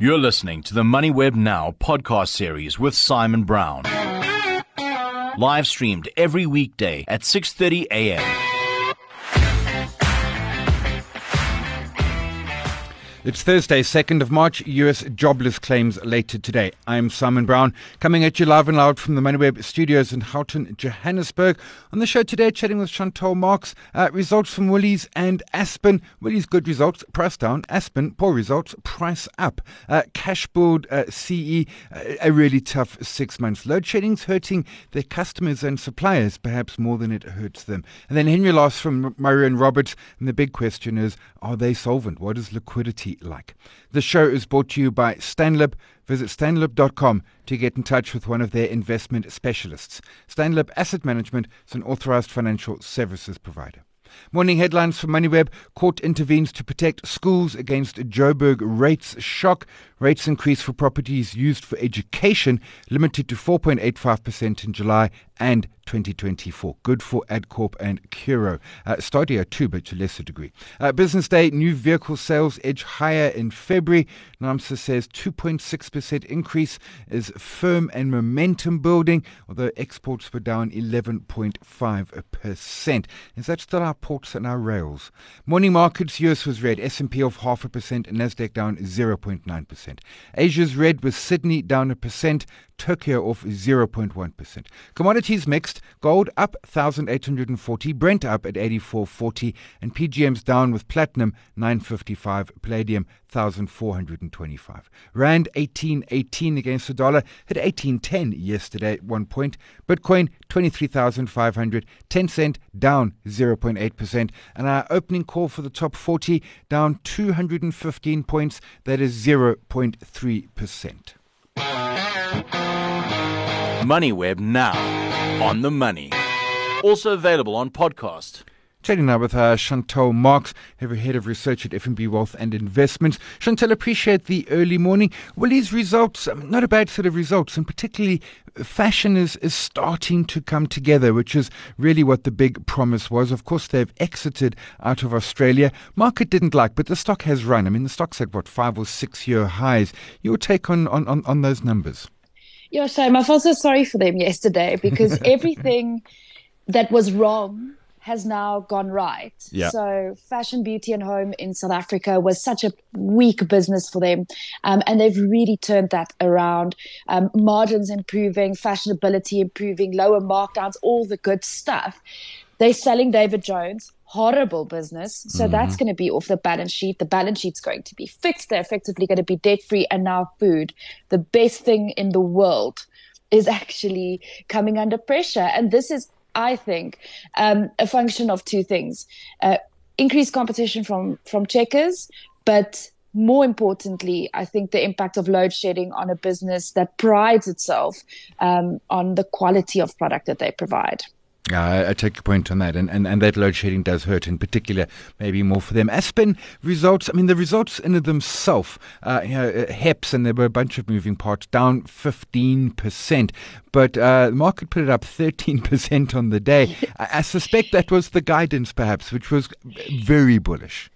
You're listening to the MoneyWeb Now podcast series with Simon Brown. Live streamed every weekday at 6:30 a.m. It's Thursday, 2nd of March. US jobless claims later today. I'm Simon Brown, coming at you live and loud from the MoneyWeb studios in Houghton, Johannesburg. On the show today, chatting with Chantal Marx. Uh, results from Woolies and Aspen. Woolies, good results, price down. Aspen, poor results, price up. Uh, Cashbuild uh, CE, uh, a really tough six months. Load shedding's hurting their customers and suppliers, perhaps more than it hurts them. And then Henry Laas from Murray and Roberts. And the big question is, are they solvent? What is liquidity like. The show is brought to you by Stanlib. Visit stanlib.com to get in touch with one of their investment specialists. Stanlib Asset Management is an authorized financial services provider. Morning headlines from MoneyWeb. Court intervenes to protect schools against Joburg rates shock. Rates increase for properties used for education, limited to 4.85% in July and 2024. Good for AdCorp and Curro. Uh, too, but to a lesser degree. Uh, business day, new vehicle sales edge higher in February. NAAMSA says 2.6% increase is firm and momentum building, although exports were down 11.5%. Is that still our ports and our rails? Morning markets, US was red. S&P off half a percent Nasdaq down 0.9%. Asia's red with Sydney down a percent. Tokyo off 0.1%. Commodities mixed. Gold up 1,840, Brent up at 84.40, and PGMs down with platinum 955, palladium 1,425. Rand 1818 against the dollar, hit 1810 yesterday at one point. Bitcoin 23,500, Tencent down 0.8%, and our opening call for the top 40 down 215 points, that is 0.3%. MoneyWeb now on the money. Also available on podcast. Chatting now with uh, Chantal Marx, head of research at FNB Wealth and Investments. Chantal, appreciate the early morning. Well, these results, um, not a bad set of results, and particularly fashion is, is starting to come together, which is really what the big promise was. Of course, they've exited out of Australia. Market didn't like, but the stock has run. I mean, the stock's at what, five or six year highs. Your take on, on, on, on those numbers? Yeah, shame. I felt so sorry for them yesterday because everything that was wrong has now gone right. Yeah. So fashion, beauty, and home in South Africa was such a weak business for them, um, and they've really turned that around. Um, margins improving, fashionability improving, lower markdowns, all the good stuff. They're selling David Jones, horrible business. So mm-hmm. that's going to be off the balance sheet. The balance sheet's going to be fixed. They're effectively going to be debt free. And now food, the best thing in the world, is actually coming under pressure. And this is, I think, um, a function of two things: uh, increased competition from from checkers, but more importantly, I think the impact of load shedding on a business that prides itself um, on the quality of product that they provide. Yeah, I, take your point on that, and, and, and that load shedding does hurt, in particular, maybe more for them. Aspen results, I mean, the results in themselves, uh, you know, uh, HEPS, and there were a bunch of moving parts, down 15%, but uh, the market put it up 13% on the day. I, I suspect that was the guidance, perhaps, which was very bullish.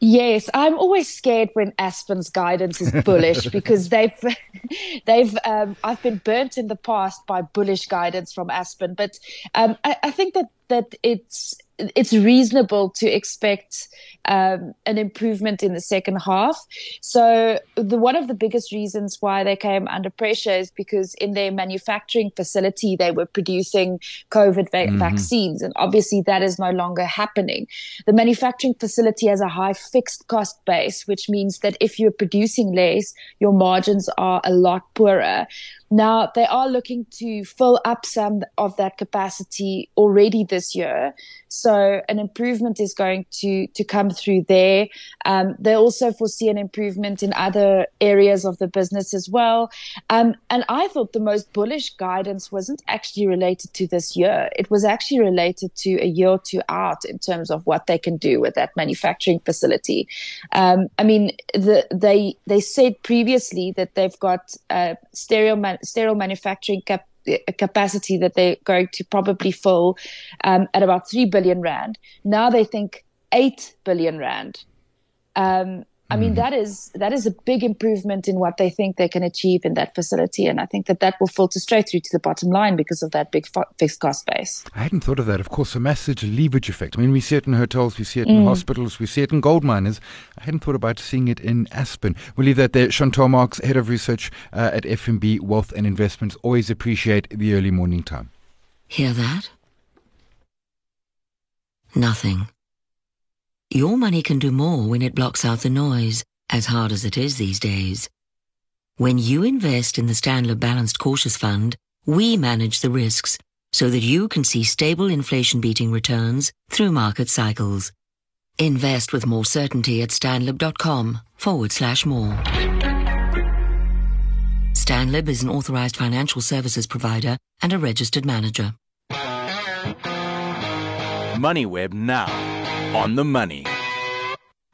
Yes, I'm always scared when Aspen's guidance is bullish because they've they've um, I've been burnt in the past by bullish guidance from Aspen, but um, I, I, think that that it's it's reasonable to expect um, an improvement in the second half. So the one of the biggest reasons why they came under pressure is because in their manufacturing facility they were producing COVID va- mm-hmm. vaccines, and obviously that is no longer happening. The manufacturing facility has a high fixed cost base, which means that if you're producing less, your margins are a lot poorer. Now, they are looking to fill up some of that capacity already this year. So an improvement is going to, to come through there. Um, they also foresee an improvement in other areas of the business as well. Um, and I thought the most bullish guidance wasn't actually related to this year. It was actually related to a year or two out in terms of what they can do with that manufacturing facility. Um, I mean, the, they, they said previously that they've got uh, stereo man- sterile manufacturing cap- capacity that they're going to probably fill um, at about 3 billion rand. Now they think 8 billion rand. Um, I mean, mm. that is that is a big improvement in what they think they can achieve in that facility, and I think that that will filter straight through to the bottom line because of that big fixed cost base. I hadn't thought of that. Of course, a massive leverage effect. I mean, we see it in hotels, we see it in mm. hospitals, we see it in gold miners. I hadn't thought about seeing it in Aspen. We'll leave that there. Chantal Marx, head of research uh, at FNB Wealth and Investments. Always appreciate the early morning time. Hear that? Nothing. Your money can do more when it blocks out the noise, as hard as it is these days. When you invest in the Stanlib Balanced Cautious Fund, we manage the risks so that you can see stable inflation beating returns through market cycles. Invest with more certainty at stanlib.com forward slash more. Stanlib is an authorized financial services provider and a registered manager. MoneyWeb now on the money.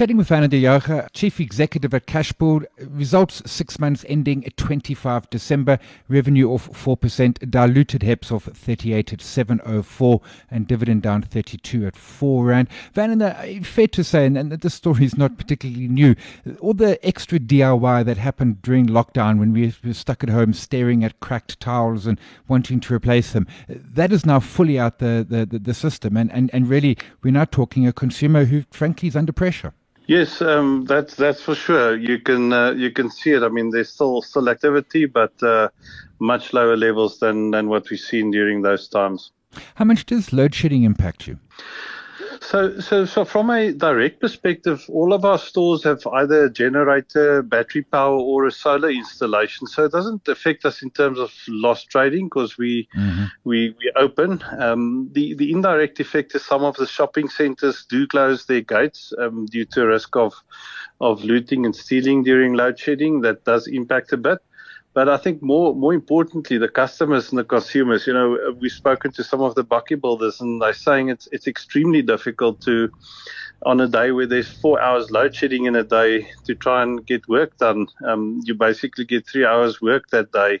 Chatting with Werner de Jager, Chief Executive at Cashbuild. Results six months ending at 25 December. Revenue of 4%. Diluted HEPS of 38 at 704 and dividend down 32 at 4 Rand. Werner, uh, fair to say, and, and this story is not particularly new, all the extra DIY that happened during lockdown when we were stuck at home staring at cracked towels and wanting to replace them, that is now fully out the, the, the, the system. And, and, and really, we're now talking a consumer who, frankly, is under pressure. Yes, um, that's that's for sure. You can uh, you can see it. I mean, there's still still activity, but uh, much lower levels than than what we've seen during those times. How much does load shedding impact you? So, so, so from a direct perspective, all of our stores have either a generator, battery power, or a solar installation. So it doesn't affect us in terms of lost trading because we mm-hmm. we we open. Um, the the indirect effect is some of the shopping centres do close their gates um, due to risk of of looting and stealing during load shedding. That does impact a bit. But I think more more importantly, the customers and the consumers. You know, we've spoken to some of the bakkie builders, and they're saying it's it's extremely difficult to, on a day where there's four hours load shedding in a day, to try and get work done. Um, you basically get three hours work that day.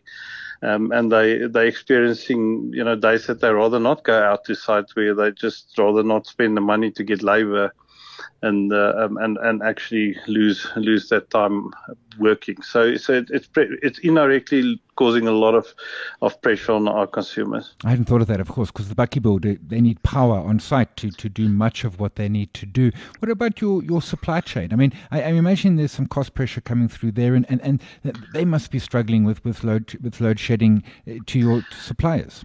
Um, and they they experiencing you know days that they rather not go out to sites where they just rather not spend the money to get labour and uh, um, and and actually lose lose that time working. So so it, it's it's indirectly causing a lot of of pressure on our consumers. I hadn't thought of that, of course, because the bakkie build they need power on site to, to do much of what they need to do. What about your, your supply chain? I mean, I, I imagine there's some cost pressure coming through there, and, and, and they must be struggling with, with load with load shedding uh, to your suppliers.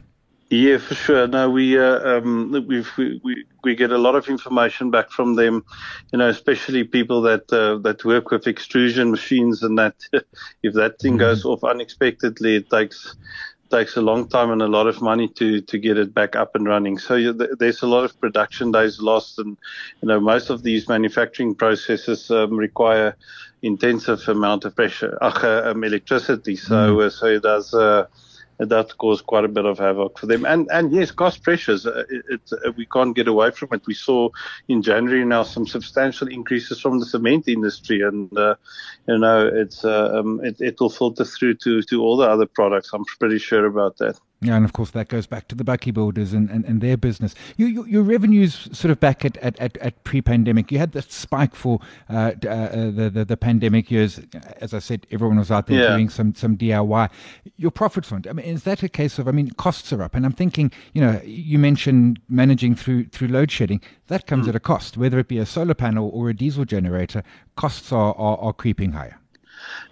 Yeah, for sure. No, we uh, um, we we we get a lot of information back from them, you know, especially people that uh, that work with extrusion machines, and that if that thing mm-hmm. goes off unexpectedly, it takes takes a long time and a lot of money to to get it back up and running. So you, there's a lot of production days lost, and you know most of these manufacturing processes um, require intensive amount of pressure, uh, um, electricity. So mm. uh, so it does. Uh, that caused quite a bit of havoc for them. And and yes, cost pressures. Uh, it, it, uh, we can't get away from it. We saw in January now some substantial increases from the cement industry, and uh, you know it's uh, um, it, it will filter through to to all the other products. I'm pretty sure about that. Yeah, and of course that goes back to the bakkie builders and, and, and their business. You, you, your revenues sort of back at, at, at, at pre-pandemic. You had that spike for uh, uh, uh, the, the, the pandemic years. As I said, everyone was out there yeah. doing some some DIY. Your profits went. I mean, is that a case of? I mean, costs are up, and I'm thinking. You know, you mentioned managing through through load shedding. That comes mm. at a cost, whether it be a solar panel or a diesel generator. Costs are, are, are creeping higher.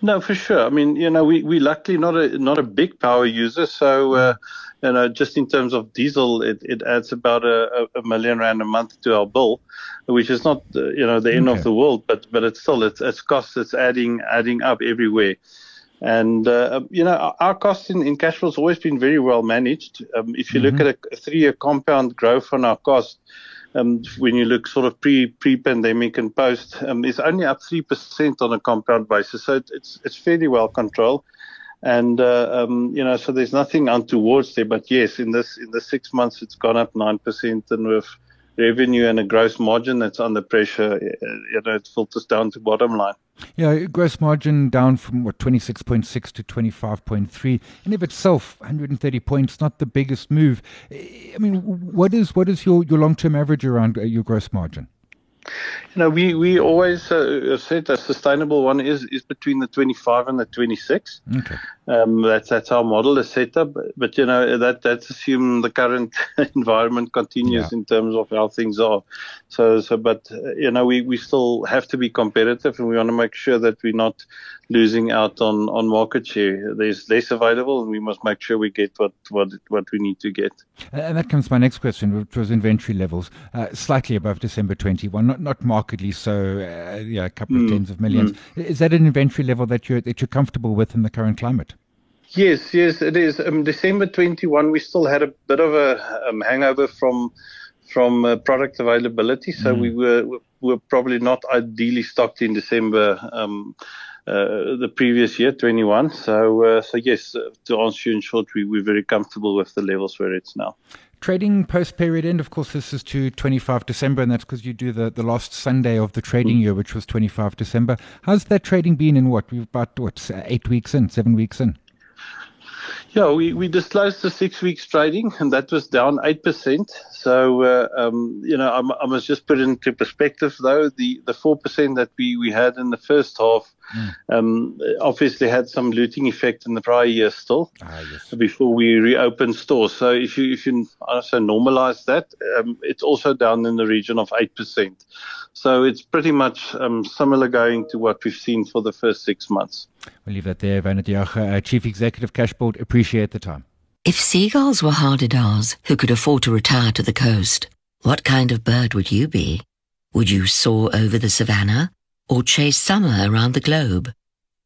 No, for sure. I mean, you know, we we luckily not a not a big power user, so uh, you know, just in terms of diesel, it, it adds about a, a million rand a month to our bill, which is not uh, you know the end okay. of the world, but but it's still it's it's costs it's adding adding up everywhere. And uh, you know our costs in, in cash flow has always been very well managed. Um, if you mm-hmm. look at a, a three-year compound growth on our cost, um, when you look sort of pre pre pandemic and post, um, is only up three percent on a compound basis. So it's it's fairly well controlled. And uh, um, you know, so there's nothing untowards there. But yes, in this in the six months, it's gone up nine percent, and with revenue and a gross margin that's under pressure, uh, you know, it filters down to bottom line. Yeah, gross margin down from what 26.6 to 25.3, and of itself 130 points, not the biggest move. I mean, what is what is your, your long term average around uh, your gross margin? You know, we we always uh, said a sustainable one is is between the 25 and the 26. Okay. Um, that's that's our model is set up, but, but you know that that's assume the current environment continues yeah. in terms of how things are. So so, but uh, you know we we still have to be competitive, and we want to make sure that we're not losing out on on market share. There's less available, and we must make sure we get what what what we need to get. And that comes to my next question, which was inventory levels, uh, slightly above December 21, not not markedly so, uh, yeah, a couple of mm. tens of millions. Mm. Is that an inventory level that you're that you're comfortable with in the current climate? Yes, yes, it is. Um, December 21, we still had a bit of a um, hangover from from uh, product availability, so mm. we were we were probably not ideally stocked in December um, uh, the previous year, 21. So, uh, so yes, uh, to answer you in short, we, we're very comfortable with the levels where it's now. Trading post period end, of course, this is to 25 December, and that's because you do the, the last Sunday of the trading mm. year, which was 25 December. How's that trading been in what? We've about, what, eight weeks in, seven weeks in? Yeah, we, we disclosed the six weeks trading, and that was down 8%. So, uh, um, you know, I, I, must just put it into perspective, though. The, the 4% that we, we had in the first half mm. um, obviously had some looting effect in the prior year still ah, yes. before we reopened stores. So, if you, if you also normalize that, um, it's also down in the region of 8%. So it's pretty much um, similar going to what we've seen for the first six months. We'll leave that there. Werner uh, Chief Executive Cashbuild, appreciate the time. If seagulls were Hadedas who could afford to retire to the coast, what kind of bird would you be? Would you soar over the savannah or chase summer around the globe?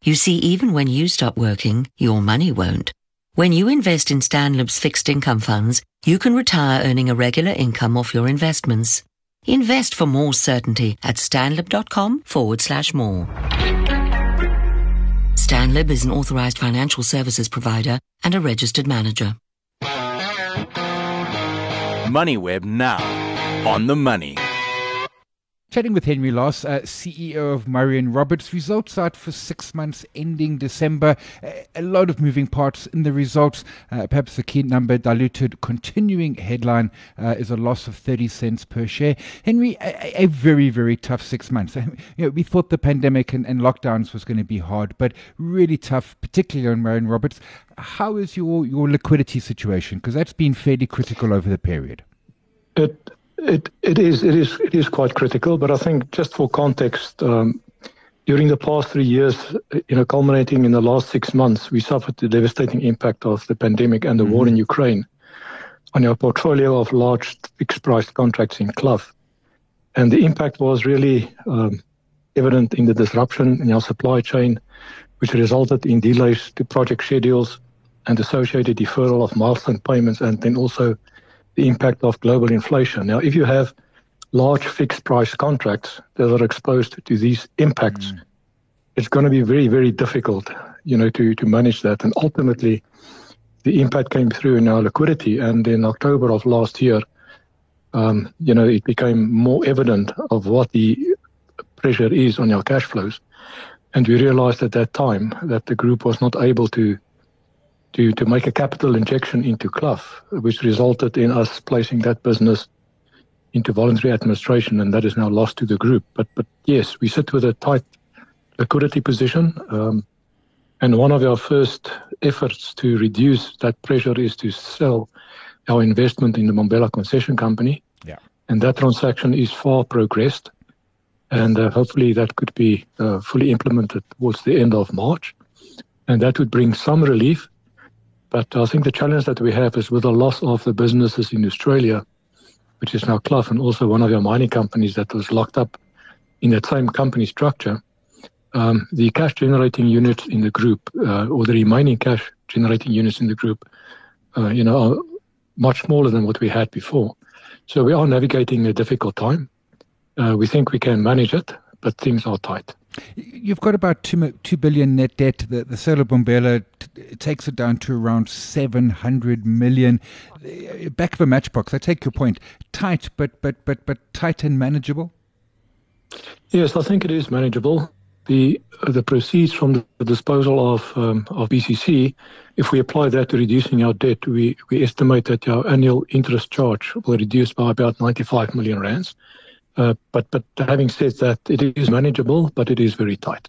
You see, even when you stop working, your money won't. When you invest in Stanlib's fixed income funds, you can retire earning a regular income off your investments. Invest for more certainty at stanlib.com forward slash more. Stanlib is an authorized financial services provider and a registered manager. MoneyWeb now on the money. Chatting with Henry Laas, uh, CEO of Murray and Roberts. Results out for six months ending December. a lot of moving parts in the results. Uh, perhaps the key number diluted continuing headline uh, is a loss of 30 cents per share. Henry, a, a very, very tough six months. you know, we thought the pandemic and, and lockdowns was going to be hard, but really tough, particularly on Murray and Roberts. How is your, your liquidity situation? Because that's been fairly critical over the period. It it it is it is it is quite critical, but I think just for context, um, during the past three years, you know, culminating in the last six months, we suffered the devastating impact of the pandemic and the mm-hmm. war in Ukraine on our portfolio of large fixed price contracts in Clough. And the impact was really um, evident in the disruption in our supply chain, which resulted in delays to project schedules and associated deferral of milestone payments and then also the impact of global inflation. Now, if you have large fixed price contracts that are exposed to these impacts, mm. it's going to be very, very difficult, you know, to, to manage that. And ultimately, the impact came through in our liquidity. And in October of last year, um, you know, it became more evident of what the pressure is on our cash flows. And we realized at that time that the group was not able to to, to make a capital injection into Clough, which resulted in us placing that business into voluntary administration, and that is now lost to the group. But but yes, we sit with a tight liquidity position, um, and one of our first efforts to reduce that pressure is to sell our investment in the Bombela Concession Company. Yeah. And that transaction is far progressed, and uh, hopefully that could be uh, fully implemented towards the end of March, and that would bring some relief but I think the challenge that we have is with the loss of the businesses in Australia, which is now Clough and also one of your mining companies that was locked up in that same company structure, um, the cash generating units in the group, uh, or the remaining cash generating units in the group, uh, you know, are much smaller than what we had before. So we are navigating a difficult time. Uh, we think we can manage it, but things are tight. You've got about two, 2 billion net debt. The, the sale of Bombela t- takes it down to around 700 million. Uh, back of a matchbox, I take your point. Tight, but, but, but, but tight and manageable? Yes, I think it is manageable. The, uh, the proceeds from the disposal of, um, of BCC, if we apply that to reducing our debt, we, we estimate that our annual interest charge will reduce by about 95 million rands Uh, but but having said that, it is manageable, but it is very tight.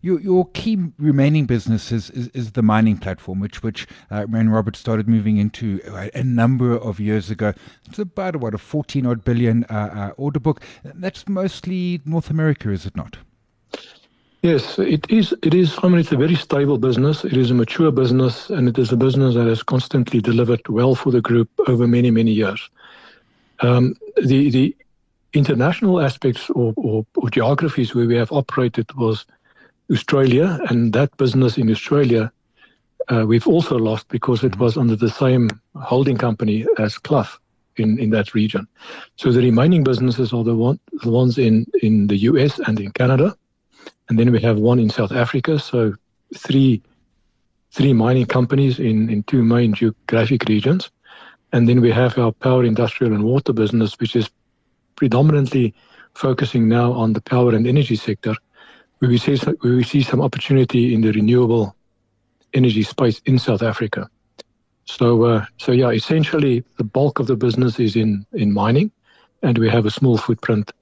Your, your key remaining business is, is, is, the mining platform, which which uh, Murray and Roberts started moving into a, number of years ago. It's about what a fourteen odd billion uh, uh, order book. That's mostly North America, is it not? Yes, it is. It is. I mean, it's a very stable business. It is a mature business, and it is a business that has constantly delivered well for the group over many many years. Um, the the international aspects or, or, or, geographies where we have operated was Australia, and that business in Australia uh, we've also lost because it was under the same holding company as Clough in, in that region. So the remaining businesses are the, one, the ones in, in the US and in Canada, and then we have one in South Africa. So three three mining companies in, in two main geographic regions. And then we have our power, industrial, and water business, which is predominantly focusing now on the power and energy sector, where we see, where we see some opportunity in the renewable energy space in South Africa. So, uh, so yeah, essentially the bulk of the business is in, in mining, and we have a small footprint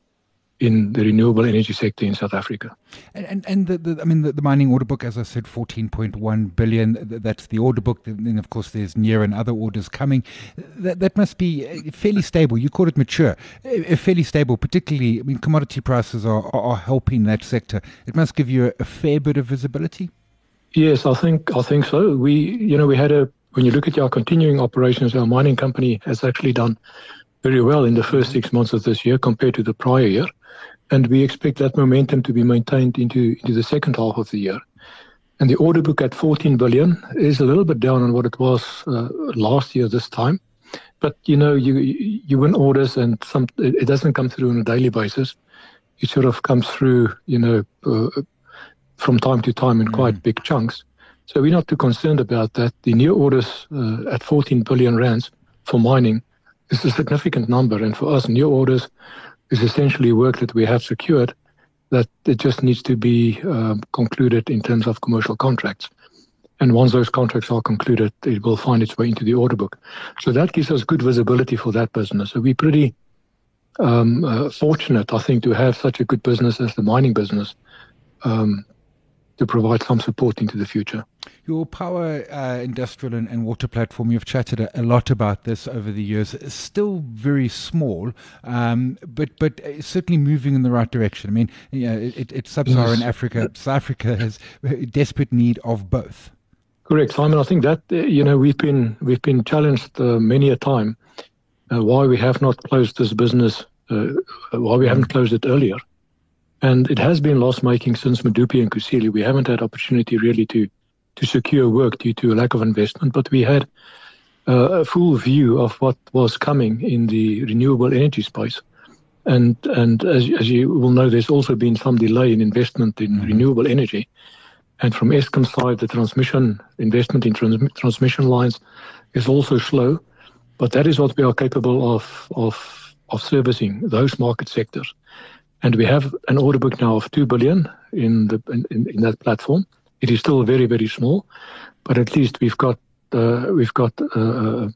in the renewable energy sector in South Africa. And and, and the, the, I mean the, the, mining order book, as I said, fourteen point one billion. That's the order book. Then of course there's near and other orders coming. That that must be uh, fairly stable. You call it mature, uh, fairly stable. Particularly, I mean, commodity prices are, are, are helping that sector. It must give you a, a fair bit of visibility. Yes, I think I think so. We you know we had a when you look at our continuing operations, our mining company has actually done very well in the first six months of this year compared to the prior year and we expect that momentum to be maintained into into the second half of the year. And the order book at 14 billion is a little bit down on what it was uh, last year this time. But you know, you you win orders, and some it doesn't come through on a daily basis. It sort of comes through, you know, uh, from time to time in mm. quite big chunks. So we're not too concerned about that. The new orders uh, at 14 billion rands for mining is a significant number, and for us, new orders is essentially work that we have secured that it just needs to be uh, concluded in terms of commercial contracts. And once those contracts are concluded, it will find its way into the order book. So that gives us good visibility for that business. So we're pretty um, uh, fortunate, I think, to have such a good business as the mining business um, to provide some support into the future. Your power, uh, industrial, and, and, water platform, you've chatted a, a, lot about this over the years. It's still very small, um, but but uh, certainly moving in the right direction. I mean, you know, it, it's sub-Saharan yes. Africa. South Africa has desperate need of both. Correct, Simon. I think that uh, you know we've been we've been challenged uh, many a time uh, why we have not closed this business, uh, why we haven't closed it earlier. And it has been loss making since Medupi and Kusile. We haven't had opportunity really to to secure work due to a lack of investment, but we had uh, a full view of what was coming in the renewable energy space. And and as, as you will know, there's also been some delay in investment in mm-hmm. renewable energy. And from Eskom side, the transmission investment in trans- transmission lines is also slow. But that is what we are capable of of of servicing those market sectors. And we have an order book now of two billion in the in, in that platform. It is still very very small, but at least we've got uh, we've got uh,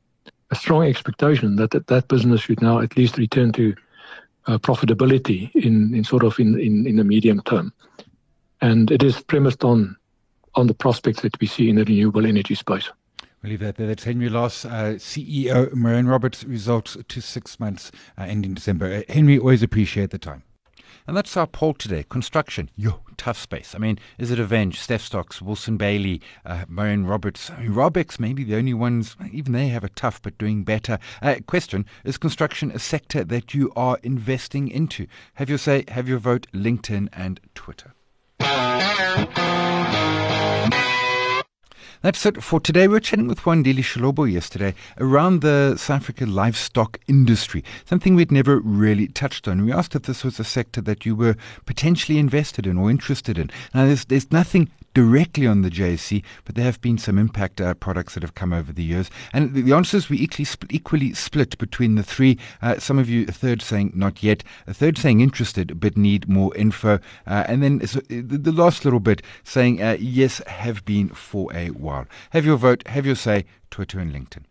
a strong expectation that, that that business should now at least return to uh, profitability in, in sort of in, in, in the medium term. And it is premised on on the prospects that we see in the renewable energy space. We'll leave that there. That's Henry Laas, uh, CEO, Murray and Roberts, results to six months uh, ending December. Uh, Henry, always appreciate the time. And that's our poll today. Construction, yo, tough space. I mean, is it Aveng, Steph Stocks, Wilson Bayly, uh, Murray and Roberts, I mean, Raubex, maybe the only ones, even they have a tough but doing better. Uh, question Is construction a sector that you are investing into? Have your say, have your vote, LinkedIn and Twitter. That's it for today. We were chatting with Juan Wandile Sihlobo yesterday around the South African livestock industry, something we'd never really touched on. We asked if this was a sector that you were potentially invested in or interested in. Now, there's, there's nothing directly on the JSE, but there have been some impact uh, products that have come over the years. And the, answers were equally, split, equally split between the three. Uh, some of you, a third saying not yet, a third saying interested but need more info, uh, and then so the, the, last little bit saying uh, yes, have been for a while. Have your vote, have your say, Twitter and LinkedIn.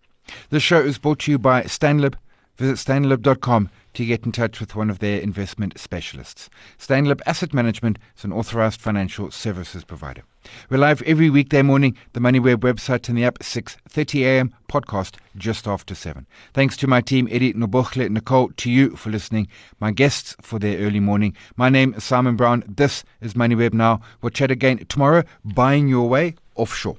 The show is brought to you by Stanlib Visit stanlib.com to get in touch with one of their investment specialists. Stanlib Asset Management is an authorized financial services provider. We're live every weekday morning, the MoneyWeb website and the app, 6.30 a.m., podcast just after 7. Thanks to my team, Eddie, Nobochle, Nicole, to you for listening, my guests for their early morning. My name is Simon Brown. This is MoneyWeb Now. We'll chat again tomorrow, buying your way offshore.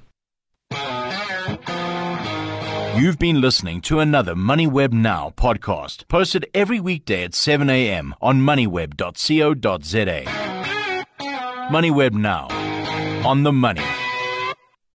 You've been listening to another MoneyWeb Now podcast, posted every weekday at 7 a.m. on moneyweb.co.za. MoneyWeb Now, on the money.